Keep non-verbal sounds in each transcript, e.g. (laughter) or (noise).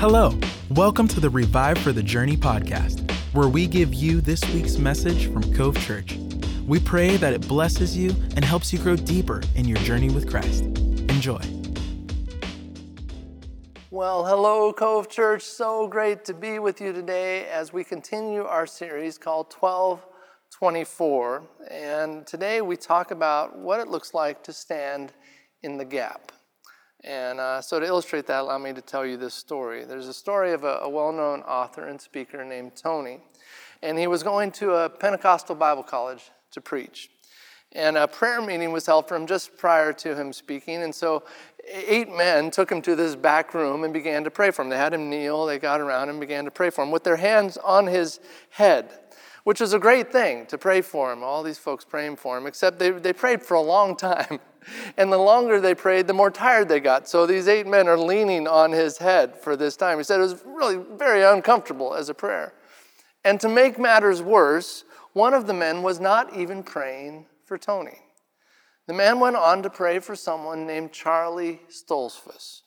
Hello, welcome to the Revive for the Journey podcast, where we give you this week's message from Cove Church. We pray that it blesses you and helps you grow deeper in your journey with Christ. Enjoy. Well, hello, Cove Church. So great to be with you today as we continue our series called 1224. And today we talk about what it looks like to stand in the gap. And uh, so, to illustrate that, allow me to tell you this story. There's a story of a, a well known author and speaker named Tony. And he was going to a Pentecostal Bible college to preach. And a prayer meeting was held for him just prior to him speaking. And so, eight men took him to this back room and began to pray for him. They had him kneel, they got around and began to pray for him with their hands on his head, which is a great thing to pray for him. All these folks praying for him, except they, they prayed for a long time. (laughs) And the longer they prayed, the more tired they got. So these eight men are leaning on his head for this time. He said it was really very uncomfortable as a prayer. And to make matters worse, one of the men was not even praying for Tony. The man went on to pray for someone named Charlie Stoltzfus,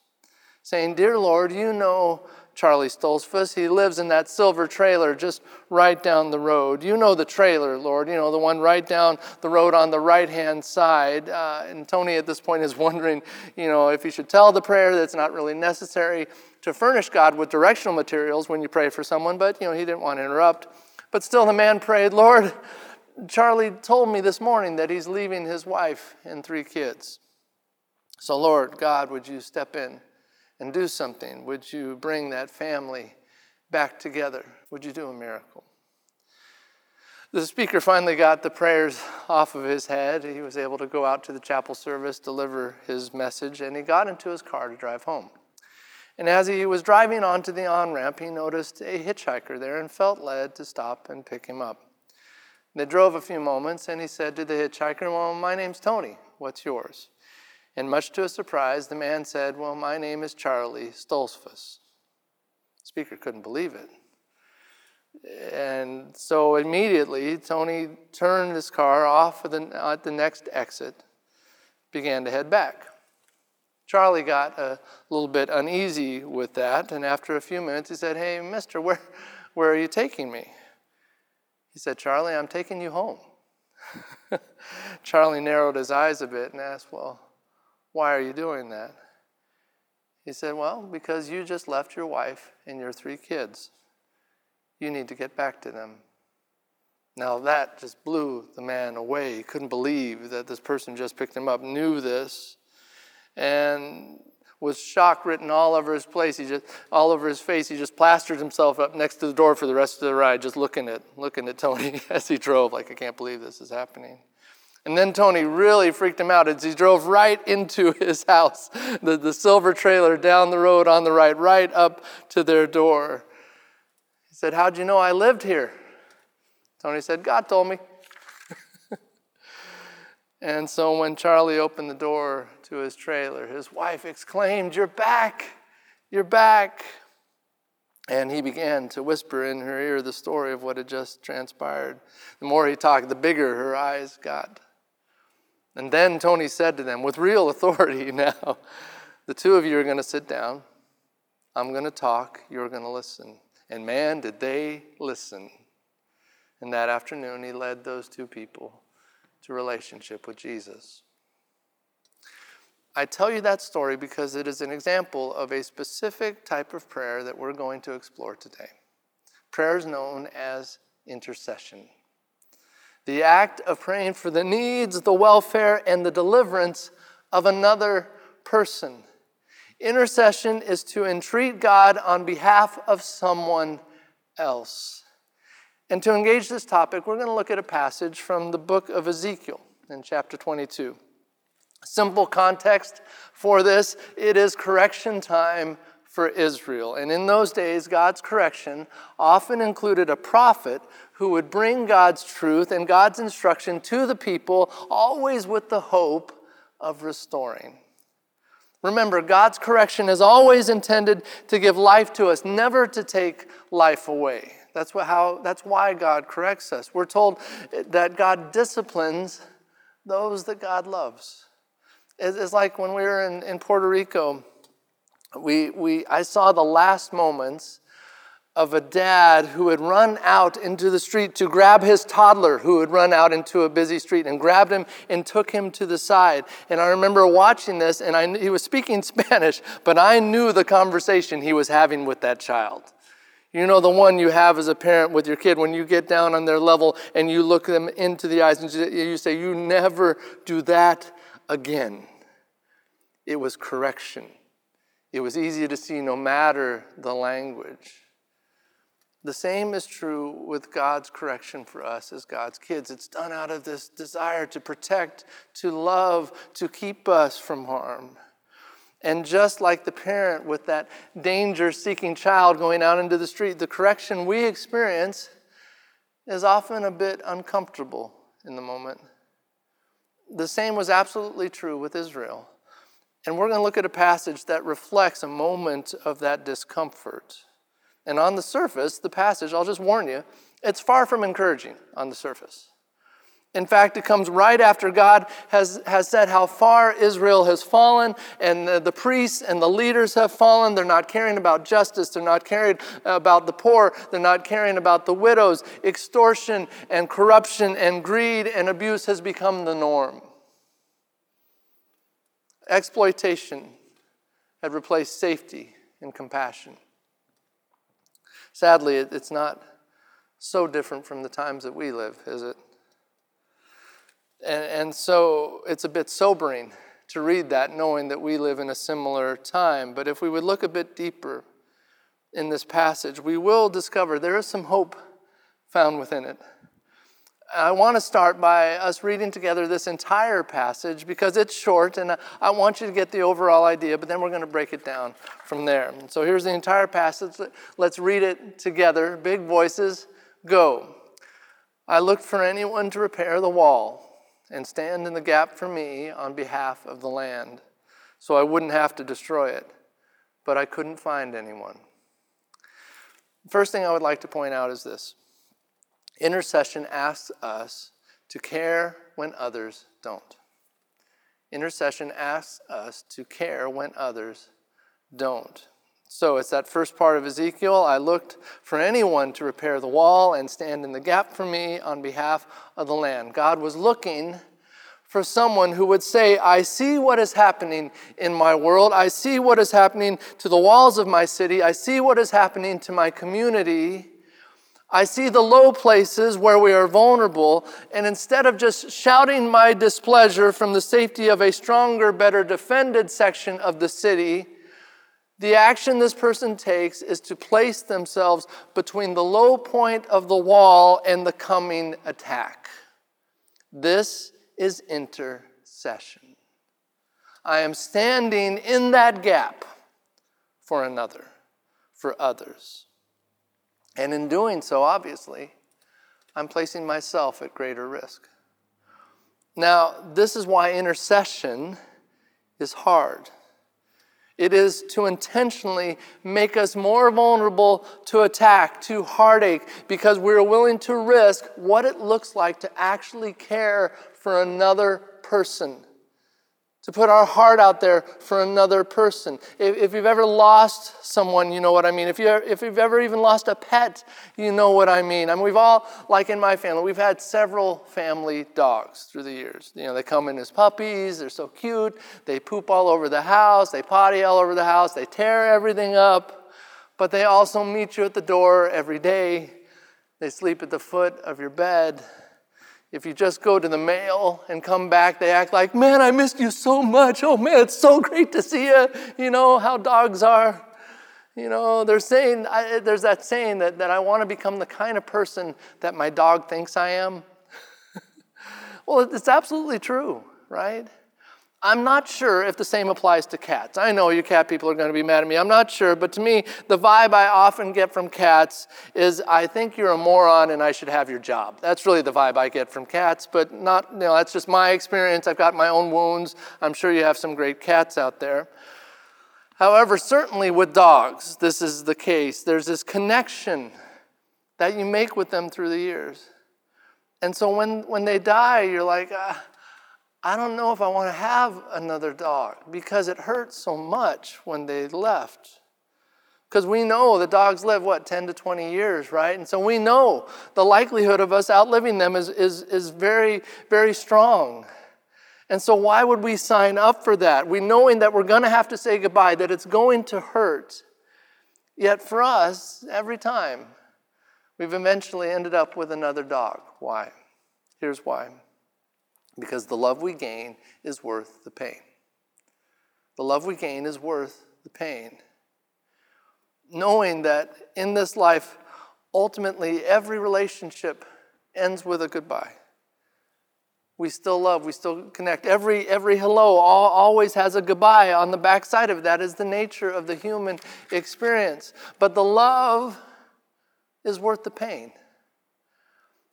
saying, Dear Lord, you know Charlie Stoltzfus. He lives in that silver trailer just right down the road. You know the trailer, Lord, you know, the one right down the road on the right hand side. Uh, and Tony at this point is (laughs) wondering, you know, if he should tell the prayer that's not really necessary to furnish God with directional materials when you pray for someone, but, you know, he didn't want to interrupt. But still, the man prayed, Lord, Charlie told me this morning that he's leaving his wife and three kids. So, Lord, God, would you step in? And do something? Would you bring that family back together? Would you do a miracle? The speaker finally got the prayers off of his head. He was able to go out to the chapel service, deliver his message, and he got into his car to drive home. And as he was driving onto the on ramp, he noticed a hitchhiker there and felt led to stop and pick him up. They drove a few moments, and he said to the hitchhiker, Well, my name's Tony. What's yours? And much to his surprise, the man said, Well, my name is Charlie Stoltzfus. The speaker couldn't believe it. And so immediately, Tony turned his car off at the next exit, began to head back. Charlie got a little bit uneasy with that, and after a few minutes, he said, Hey, mister, where, where are you taking me? He said, Charlie, I'm taking you home. (laughs) Charlie narrowed his eyes a bit and asked, Well, why are you doing that? He said, Well, because you just left your wife and your three kids. You need to get back to them. Now that just blew the man away. He couldn't believe that this person just picked him up, knew this, and was shock written all over his place. He just all over his face. He just plastered himself up next to the door for the rest of the ride, just looking at looking at Tony (laughs) as he drove, like I can't believe this is happening. And then Tony really freaked him out as he drove right into (laughs) his house, the, the silver trailer down the road on the right, right up to their door. He said, How'd you know I lived here? Tony said, God told me. (laughs) and so when Charlie opened the door to his trailer, his wife exclaimed, You're back! You're back! And he began to whisper in her ear the story of what had just transpired. The more he talked, the bigger her eyes got. And then Tony said to them, with real authority (laughs) now, the two of you are going to sit down. I'm going to talk. You're going to listen. And man, did they listen. And that afternoon, he led those two people to relationship with Jesus. I tell you that story because it is an example of a specific type of prayer that we're going to explore today. Prayer is known as intercession the act of praying for the needs, the welfare, and the deliverance of another person. Intercession is to entreat God on behalf of someone else. And to engage this topic, we're going to look at a passage from the book of Ezekiel in chapter 22. Simple context for this it is correction time for Israel. And in those days, God's correction often included a prophet who would bring God's truth and God's instruction to the people, always with the hope of restoring. Remember, God's correction is always intended to give life to us, never to take life away. That's, what, how, that's why God corrects us. We're told that God disciplines those that God loves. It's like when we were in, in Puerto Rico we, we, I saw the last moments of a dad who had run out into the street to grab his toddler who had run out into a busy street and grabbed him and took him to the side. And I remember watching this, and I, he was speaking (laughs) Spanish, but I knew the conversation he was having with that child. You know, the one you have as a parent with your kid when you get down on their level and you look them into the eyes and you say, You never do that again. It was correction. It was easy to see no matter the language. The same is true with God's correction for us as God's kids. It's done out of this desire to protect, to love, to keep us from harm. And just like the parent with that danger seeking child going out into the street, the correction we experience is often a bit uncomfortable in the moment. The same was absolutely true with Israel. And we're going to look at a passage that reflects a moment of that discomfort. And on the surface, the passage, I'll just warn you, it's far from encouraging on the surface. In fact, it comes right after God has, has said how far Israel has fallen, and the, the, priests and the leaders have fallen. They're not caring about justice, they're not caring about the poor, they're not caring about the widows. Extortion and corruption and greed and abuse has become the norm. Exploitation had replaced safety and compassion. Sadly, it's not so different from the times that we live, is it? And, and so it's a bit sobering to read that, knowing that we live in a similar time. But if we would look a bit deeper in this passage, we will discover there is some hope found within it. I want to start by us reading together this entire passage because it's short and I want you to get the overall idea, but then we're going to break it down from there. So here's the entire passage. Let's read it together. Big voices, go. I looked for anyone to repair the wall and stand in the gap for me on behalf of the land so I wouldn't have to destroy it, but I couldn't find anyone. First thing I would like to point out is this. Intercession asks us to care when others don't. Intercession asks us to care when others don't. So it's that first part of Ezekiel. I looked for anyone to repair the wall and stand in the gap for me on behalf of the land. God was looking for someone who would say, I see what is happening in my world. I see what is happening to the walls of my city. I see what is happening to my community. I see the low places where we are vulnerable, and instead of just shouting my displeasure from the safety of a stronger, better defended section of the city, the action this person takes is to place themselves between the low point of the wall and the coming attack. This is intercession. I am standing in that gap for another, for others. And in doing so, obviously, I'm placing myself at greater risk. Now, this is why intercession is hard. It is to intentionally make us more vulnerable to attack, to heartache, because we're willing to risk what it looks like to actually care for another person to put our heart out there for another person. If, if, you've ever lost someone, you know what I mean. If, you if you've ever even lost a pet, you know what I mean. I mean, we've all, like in my family, we've had several family dogs through the years. You know, they come in as puppies, they're so cute, they poop all over the house, they potty all over the house, they tear everything up, but they also meet you at the door every day. They sleep at the foot of your bed if you just go to the mail and come back, they act like, man, I missed you so much. Oh, man, it's so great to see you. You know how dogs are. You know, they're saying, I, there's that saying that, that I want to become the kind of person that my dog thinks I am. (laughs) well, it's absolutely true, right? I'm not sure if the same applies to cats. I know you cat people are going to be mad at me. I'm not sure, but to me, the vibe I often get from cats is I think you're a moron and I should have your job. That's really the vibe I get from cats, but not, you know, that's just my experience. I've got my own wounds. I'm sure you have some great cats out there. However, certainly with dogs, this is the case. There's this connection that you make with them through the years. And so when, when they die, you're like, ah, I don't know if I want to have another dog because it hurts so much when they left. Because we know the dogs live, what, 10 to 20 years, right? And so we know the likelihood of us outliving them is, is, is very, very strong. And so, why would we sign up for that? We knowing that we're going to have to say goodbye, that it's going to hurt. Yet for us, every time, we've eventually ended up with another dog. Why? Here's why because the love we gain is worth the pain. The love we gain is worth the pain. Knowing that in this life, ultimately, every relationship ends with a goodbye. We still love, we still connect. Every, every hello always has a goodbye on the backside of that, is the nature of the human experience. But the love is worth the pain.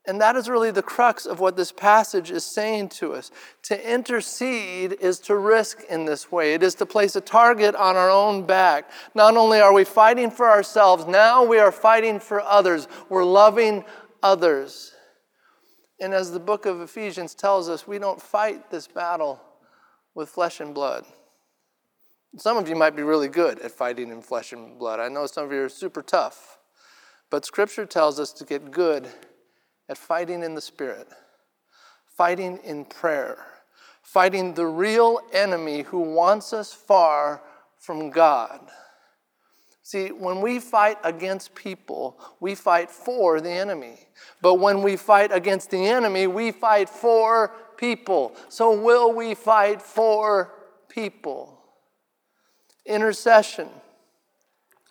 And that is really the crux of what this passage is saying to us. To intercede is to risk in this way, it is to place a target on our own back. Not only are we fighting for ourselves, now we are fighting for others. We're loving others. And as the book of Ephesians tells us, we don't fight this battle with flesh and blood. Some of you might be really good at fighting in flesh and blood. I know some of you are super tough. But scripture tells us to get good at fighting in the Spirit, fighting in prayer, fighting the real enemy who wants us far from God. See, when we fight against people, we fight for the enemy. But when we fight against the enemy, we fight for people. So, will we fight for people? Intercession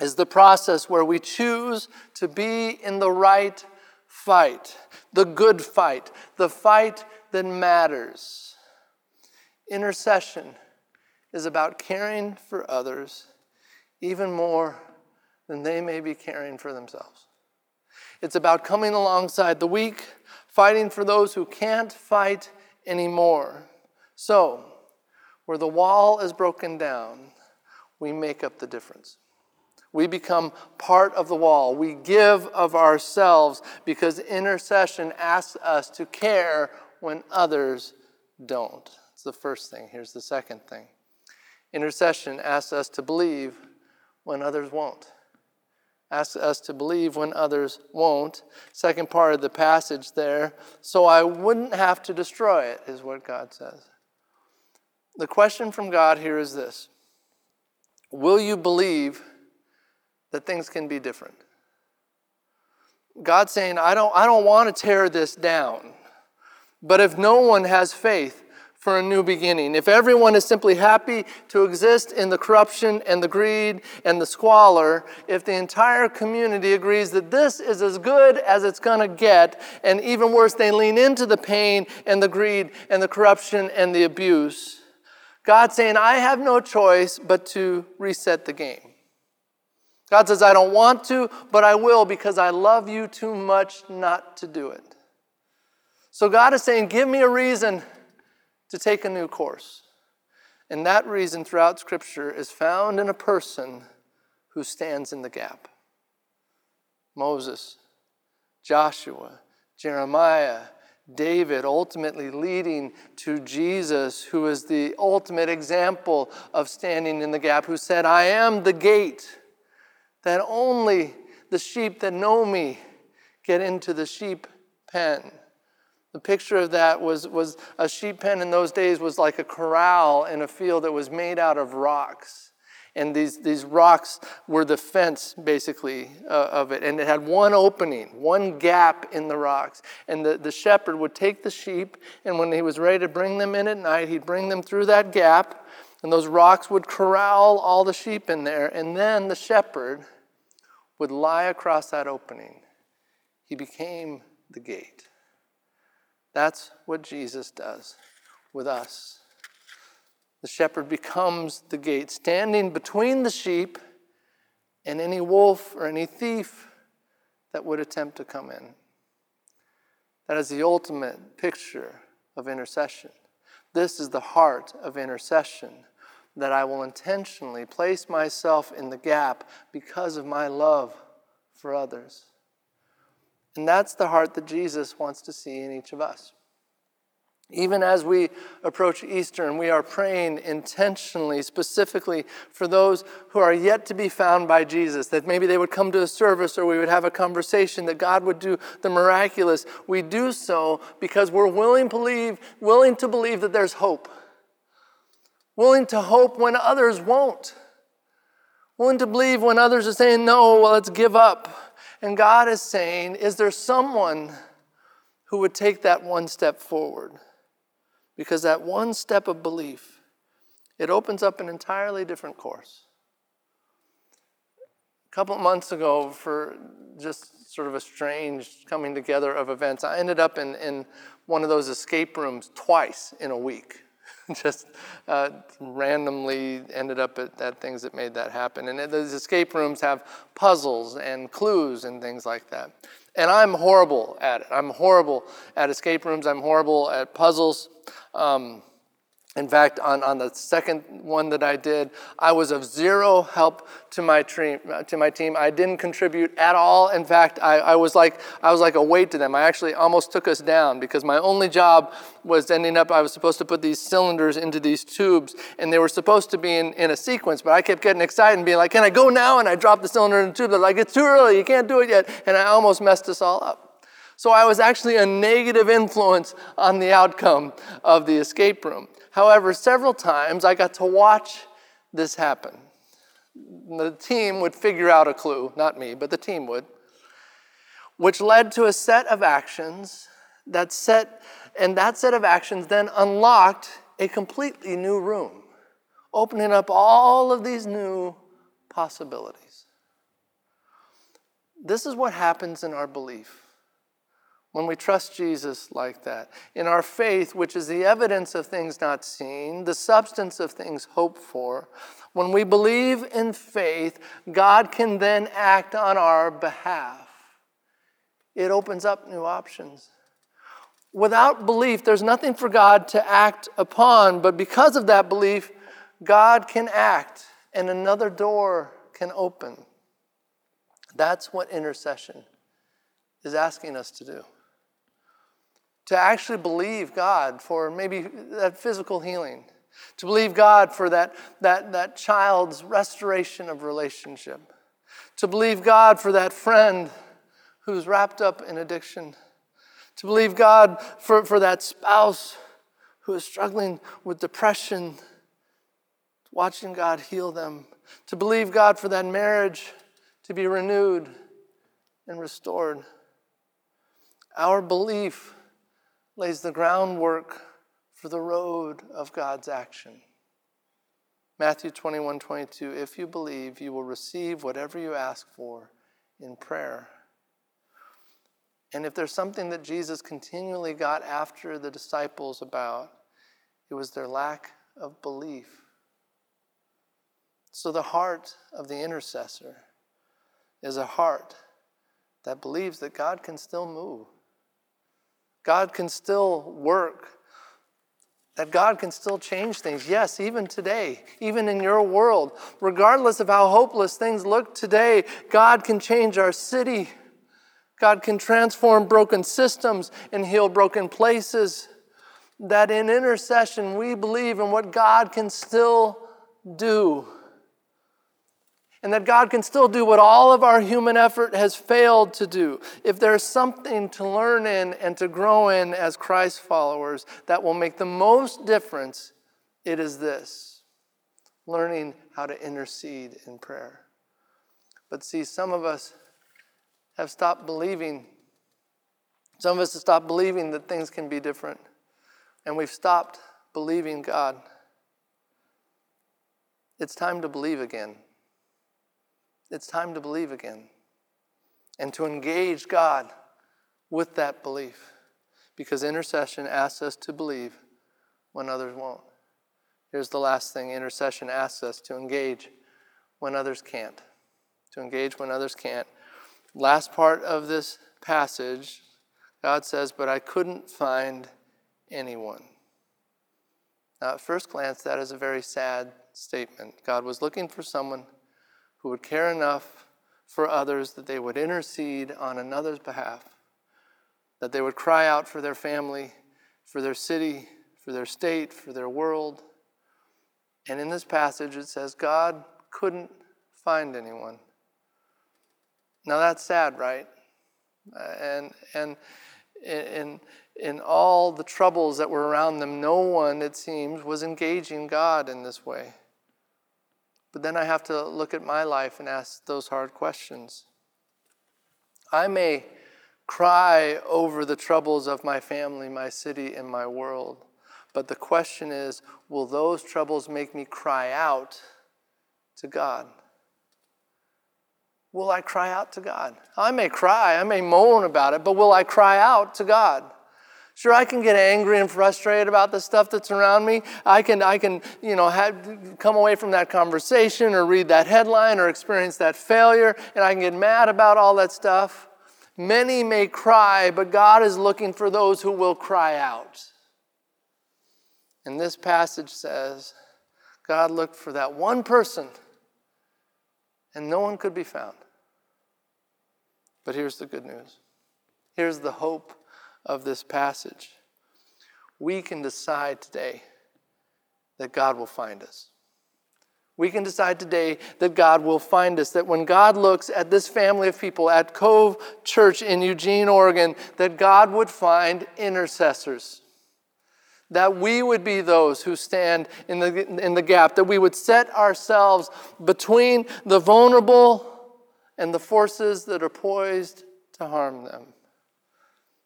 is the process where we choose to be in the right fight, the good fight, the fight that matters. Intercession is about caring for others even more than they may be caring for themselves. It's about coming alongside the weak, fighting for those who can't fight anymore. So, where the wall is broken down, we make up the difference. We become part of the wall. We give of ourselves because intercession asks us to care when others don't. It's the first thing. Here's the second thing intercession asks us to believe when others won't. Asks us to believe when others won't. Second part of the passage there. So I wouldn't have to destroy it, is what God says. The question from God here is this Will you believe? That things can be different. God's saying, I don't, I don't want to tear this down. But if no one has faith for a new beginning, if everyone is simply happy to exist in the corruption and the greed and the squalor, if the entire community agrees that this is as good as it's going to get, and even worse, they lean into the pain and the greed and the corruption and the abuse, God's saying, I have no choice but to reset the game. God says, I don't want to, but I will because I love you too much not to do it. So God is saying, Give me a reason to take a new course. And that reason throughout Scripture is found in a person who stands in the gap Moses, Joshua, Jeremiah, David, ultimately leading to Jesus, who is the ultimate example of standing in the gap, who said, I am the gate that only the sheep that know me get into the sheep pen. The picture of that was, was a sheep pen in those days was like a corral in a field that was made out of rocks. And these, these rocks were the fence, basically, uh, of it. And it had one opening, one gap in the rocks. And the, the shepherd would take the sheep, and when he was ready to bring them in at night, he'd bring them through that gap and those rocks would corral all the sheep in there. And then the shepherd would lie across that opening. He became the gate. That's what Jesus does with us. The shepherd becomes the gate, standing between the sheep and any wolf or any thief that would attempt to come in. That is the ultimate picture of intercession. This is the heart of intercession that I will intentionally place myself in the gap because of my love for others. And that's the heart that Jesus wants to see in each of us. Even as we approach Easter and we are praying intentionally, specifically for those who are yet to be found by Jesus, that maybe they would come to a service or we would have a conversation, that God would do the miraculous, we do so because we're willing, believe, willing to believe that there's hope. Willing to hope when others won't. Willing to believe when others are saying, no, well, let's give up. And God is saying, is there someone who would take that one step forward? Because that one step of belief, it opens up an entirely different course. A couple months ago, for just sort of a strange coming together of events, I ended up in, in one of those escape rooms twice in a week. (laughs) just uh, randomly ended up at, at, things that made that happen. And those escape rooms have puzzles and clues and things like that. And I'm horrible at it. I'm horrible at escape rooms. I'm horrible at puzzles. Um, in fact, on, on the second one that I did, I was of zero help to my, team, to my team. I didn't contribute at all. In fact, I, I, was like, I was like a weight to them. I actually almost took us down because my only job was ending up, I was supposed to put these cylinders into these tubes, and they were supposed to be in, in a sequence, but I kept getting excited and being like, Can I go now? And I dropped the cylinder in the tube. They're like, It's too early. You can't do it yet. And I almost messed us all up. So I was actually a negative influence on the outcome of the escape room. However, several times I got to watch this happen. The team would figure out a clue, not me, but the team would, which led to a set of actions that set, and that set of actions then unlocked a completely new room, opening up all of these new possibilities. This is what happens in our belief when we trust Jesus like that. In our faith, which is the evidence of things not seen, the substance of things hoped for, when we believe in faith, God can then act on our behalf. It opens up new options. Without belief, there's nothing for God to act upon, but because of that belief, God can act and another door can open. That's what intercession is asking us to do to actually believe God for maybe that physical healing, to believe God for that, that, that child's restoration of relationship, to believe God for that friend who's wrapped up in addiction, to believe God for, for that spouse who is struggling with depression, watching God heal them, to believe God for that marriage to be renewed and restored. Our belief lays the groundwork for the road of God's action. Matthew 21 22, if you believe, you will receive whatever you ask for in prayer. And if there's something that Jesus continually got after the disciples about, it was their lack of belief. So the heart of the intercessor is a heart that believes that God can still move God can still work, that God can still change things. Yes, even today, even in your world, regardless of how hopeless things look today, God can change our city. God can transform broken systems and heal broken places. That in intercession, we believe in what God can still do and that God can still do what all of our human effort has failed to do. If there's something to learn in and to grow in as Christ followers that will make the most difference, it is this learning how to intercede in prayer. But see, some of us have stopped believing. Some of us have stopped believing that things can be different. And we've stopped believing God. It's time to believe again. It's time to believe again and to engage God with that belief because intercession asks us to believe when others won't. Here's the last thing intercession asks us to engage when others can't. To engage when others can't. Last part of this passage, God says, But I couldn't find anyone. Now, at first glance, that is a very sad statement. God was looking for someone who would care enough for others that they would intercede on another's behalf, that they would cry out for their family, for their city, for their state, for their world. And in this passage, it says God couldn't find anyone. Now that's sad, right? And, and in, in all the troubles that were around them, no one, it seems, was engaging God in this way. But then I have to look at my life and ask those hard questions. I may cry over the troubles of my family, my city, and my world. But the question is will those troubles make me cry out to God? Will I cry out to God? I may cry, I may moan about it, but will I cry out to God? Sure, I can get angry and frustrated about the stuff that's around me. I can, I can, you know, have, come away from that conversation or read that headline or experience that failure, and I can get mad about all that stuff. Many may cry, but God is looking for those who will cry out. And this passage says, God looked for that one person and no one could be found. But here's the good news. Here's the hope of this passage. We can decide today that God will find us. We can decide today that God will find us, that when God looks at this family of people at Cove Church in Eugene, Oregon, that God would find intercessors that we would be those who stand in the, in the gap, that we would set ourselves between the vulnerable and the forces that are poised to harm them.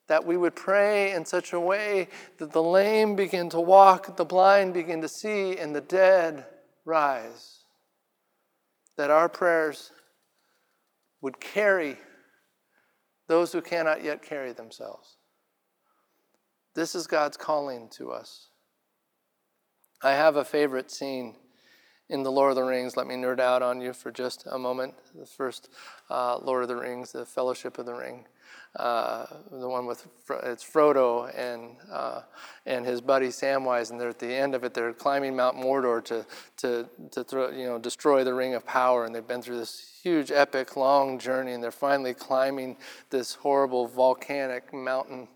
That we would pray in such a way that the lame begin to walk, the blind begin to see, and the dead rise. That our prayers would carry those who cannot yet carry themselves. This is God's calling to us. I have a favorite scene in The Lord of the Rings. Let me nerd out on you for just a moment. The first uh, Lord of the Rings, the Fellowship of the Ring. Uh, the one with it's Frodo and uh, and his buddy Samwise, and they're at the end of it. They're climbing Mount Mordor to to to throw, you know destroy the Ring of Power, and they've been through this huge, epic, long journey, and they're finally climbing this horrible volcanic mountain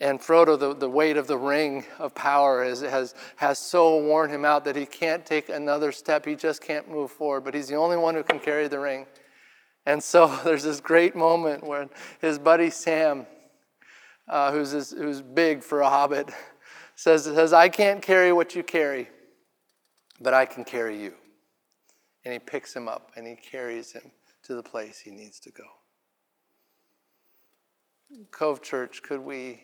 and Frodo, the, the weight of the ring of power has, has, has so worn him out that he can't take another step. He just can't move forward, but he's the only one who can carry the ring. And so (laughs) there's this great moment where his buddy Sam, uh, who's, this, who's big for a hobbit, (laughs) says, says, I can't carry what you carry, but I can carry you. And he picks him up and he carries him to the place he needs to go. Cove Church, could we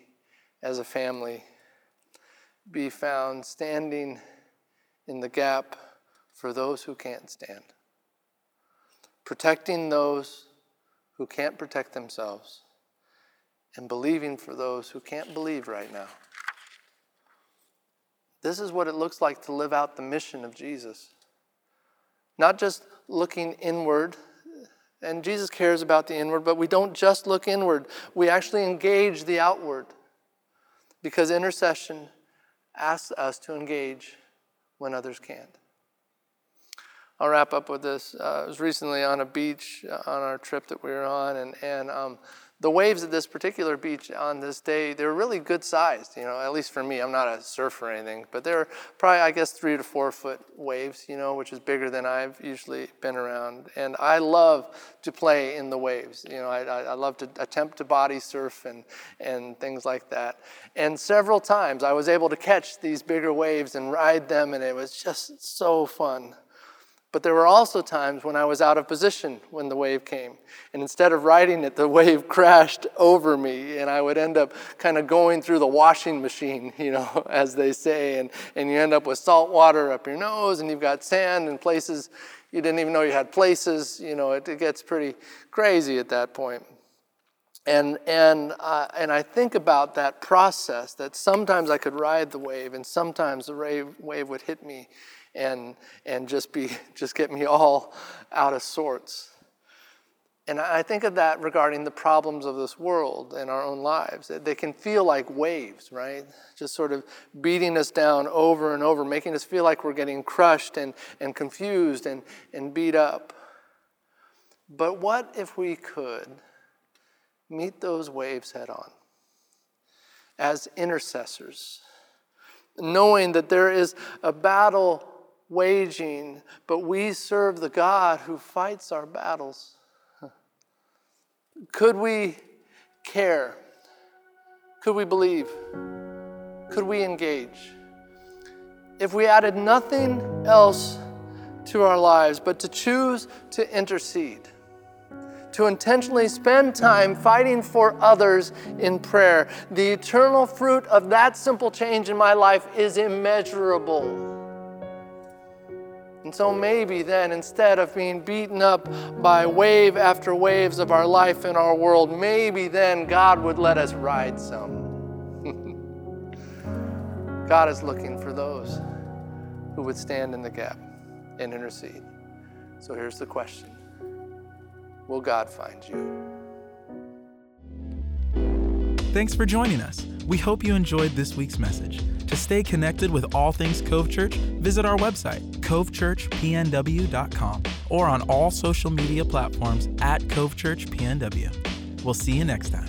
as a family be found standing in the gap for those who can't stand, protecting those who can't protect themselves, and believing for those who can't believe right now. This is what it looks like to live out the mission of Jesus. Not just looking inward, and Jesus cares about the inward, but we don't just look inward, we actually engage the outward because intercession asks us to engage when others can't. I'll wrap up with this. Uh, I was recently on a beach uh, on our trip that we were on, and, and um, the waves at this particular beach on this day, they were really good sized, you know, at least for me. I'm not a surfer or anything, but they're probably, I guess, three to four foot waves, you know, which is bigger than I've usually been around. And I love to play in the waves. You know, I, I love to attempt to body surf and, and things like that. And several times I was able to catch these bigger waves and ride them, and it was just so fun. But there were also times when I was out of position when the wave came. And instead of riding it, the (laughs) wave crashed over me. And I would end up kind of going through the washing machine, (laughs) you know, as they say. And, and you end up with salt water up your nose, and you've got sand in places you didn't even know you had places. You know, it, it gets pretty crazy at that point. And, and, uh, and I think about that process that sometimes I could ride the wave, and sometimes the wave, wave would hit me and, and just, be, (laughs) just get me all out of sorts. And I think of that regarding the problems of this world and our own lives. They can feel like waves, right? Just sort of beating us down over and over, making us feel like we're getting crushed and, and confused and, and beat up. But what if we could meet those waves head on? as intercessors, knowing that there is a battle waging, but we serve the God who fights our battles. (laughs) Could we care? Could we believe? Could we engage? If we added nothing else to our lives but to choose to intercede, to intentionally spend time fighting for others in prayer, the eternal fruit of that simple change in my life is immeasurable. And so maybe then, instead of being beaten up by wave after waves of our life and our world, maybe then God would let us ride some. (laughs) God is looking for those who would stand in the gap and intercede. So here's the question Will God find you? Thanks for joining us. We hope you enjoyed this week's message. To stay connected with all things Cove Church, visit our website, covechurchpnw.com, or on all social media platforms at Cove Church PNW. We'll see you next time.